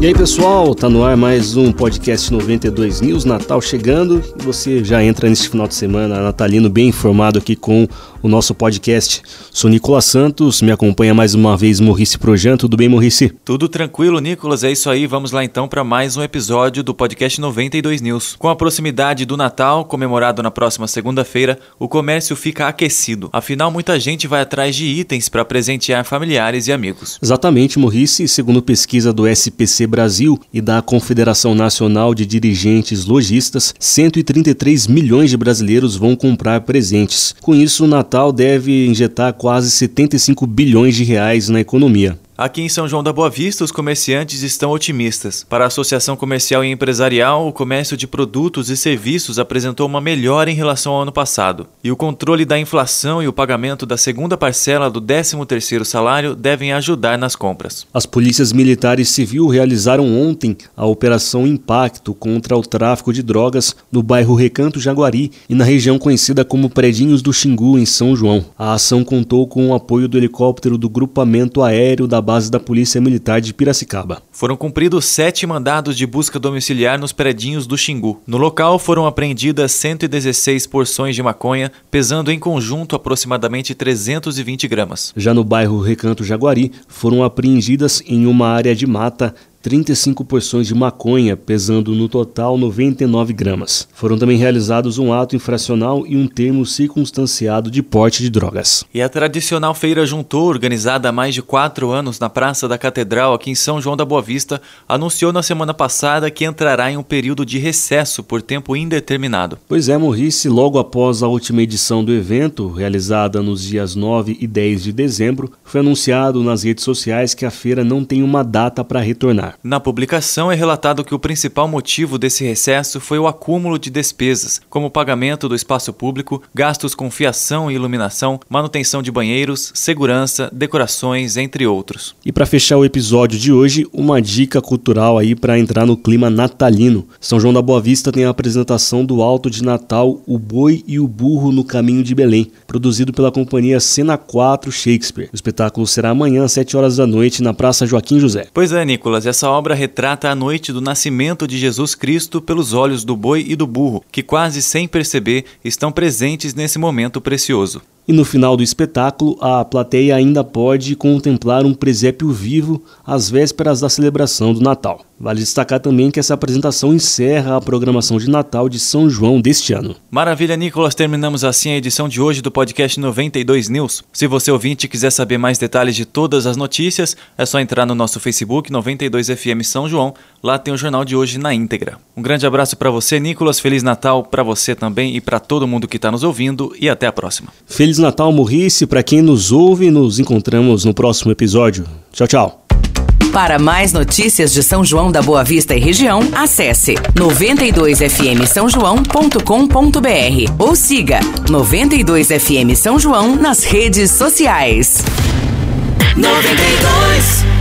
E aí pessoal, tá no ar mais um podcast 92 News, Natal chegando e você já entra neste final de semana natalino bem informado aqui com o nosso podcast. Sou Nicolas Santos, me acompanha mais uma vez Morrice Projan, tudo bem Morrice? Tudo tranquilo Nicolas, é isso aí, vamos lá então para mais um episódio do podcast 92 News. Com a proximidade do Natal, comemorado na próxima segunda-feira, o comércio fica aquecido, afinal muita gente vai atrás de itens para presentear familiares e amigos. Exatamente Morrice, segundo pesquisa do SPC Brasil e da Confederação Nacional de Dirigentes Logistas, 133 milhões de brasileiros vão comprar presentes. Com isso, o Natal deve injetar quase 75 bilhões de reais na economia. Aqui em São João da Boa Vista, os comerciantes estão otimistas. Para a Associação Comercial e Empresarial, o comércio de produtos e serviços apresentou uma melhora em relação ao ano passado. E o controle da inflação e o pagamento da segunda parcela do 13º salário devem ajudar nas compras. As polícias militares civil realizaram ontem a Operação Impacto contra o tráfico de drogas no bairro Recanto Jaguari e na região conhecida como Predinhos do Xingu, em São João. A ação contou com o apoio do helicóptero do Grupamento Aéreo da base da Polícia Militar de Piracicaba. Foram cumpridos sete mandados de busca domiciliar nos predinhos do Xingu. No local foram apreendidas 116 porções de maconha, pesando em conjunto aproximadamente 320 gramas. Já no bairro Recanto Jaguari, foram apreendidas em uma área de mata 35 porções de maconha, pesando no total 99 gramas. Foram também realizados um ato infracional e um termo circunstanciado de porte de drogas. E a tradicional Feira Juntou, organizada há mais de quatro anos na Praça da Catedral, aqui em São João da Boa Vista, anunciou na semana passada que entrará em um período de recesso por tempo indeterminado. Pois é, Morrice, logo após a última edição do evento, realizada nos dias 9 e 10 de dezembro, foi anunciado nas redes sociais que a feira não tem uma data para retornar. Na publicação é relatado que o principal motivo desse recesso foi o acúmulo de despesas, como pagamento do espaço público, gastos com fiação e iluminação, manutenção de banheiros, segurança, decorações, entre outros. E para fechar o episódio de hoje, uma dica cultural aí para entrar no clima natalino. São João da Boa Vista tem a apresentação do Alto de Natal O Boi e o Burro no Caminho de Belém, produzido pela companhia Cena 4 Shakespeare. O espetáculo será amanhã às 7 horas da noite na Praça Joaquim José. Pois é, Nicolas, essa essa obra retrata a noite do nascimento de Jesus Cristo pelos olhos do boi e do burro, que quase sem perceber estão presentes nesse momento precioso. E no final do espetáculo, a plateia ainda pode contemplar um presépio vivo às vésperas da celebração do Natal. Vale destacar também que essa apresentação encerra a programação de Natal de São João deste ano. Maravilha, Nicolas. Terminamos assim a edição de hoje do podcast 92 News. Se você ouvinte quiser saber mais detalhes de todas as notícias, é só entrar no nosso Facebook 92FM São João. Lá tem o jornal de hoje na íntegra. Um grande abraço para você, Nicolas. Feliz Natal para você também e para todo mundo que está nos ouvindo. E até a próxima. Feliz Natal, Morrice. Para quem nos ouve, nos encontramos no próximo episódio. Tchau, tchau. Para mais notícias de São João da Boa Vista e região, acesse 92fm São João.com.br ou siga 92fm São João nas redes sociais. 92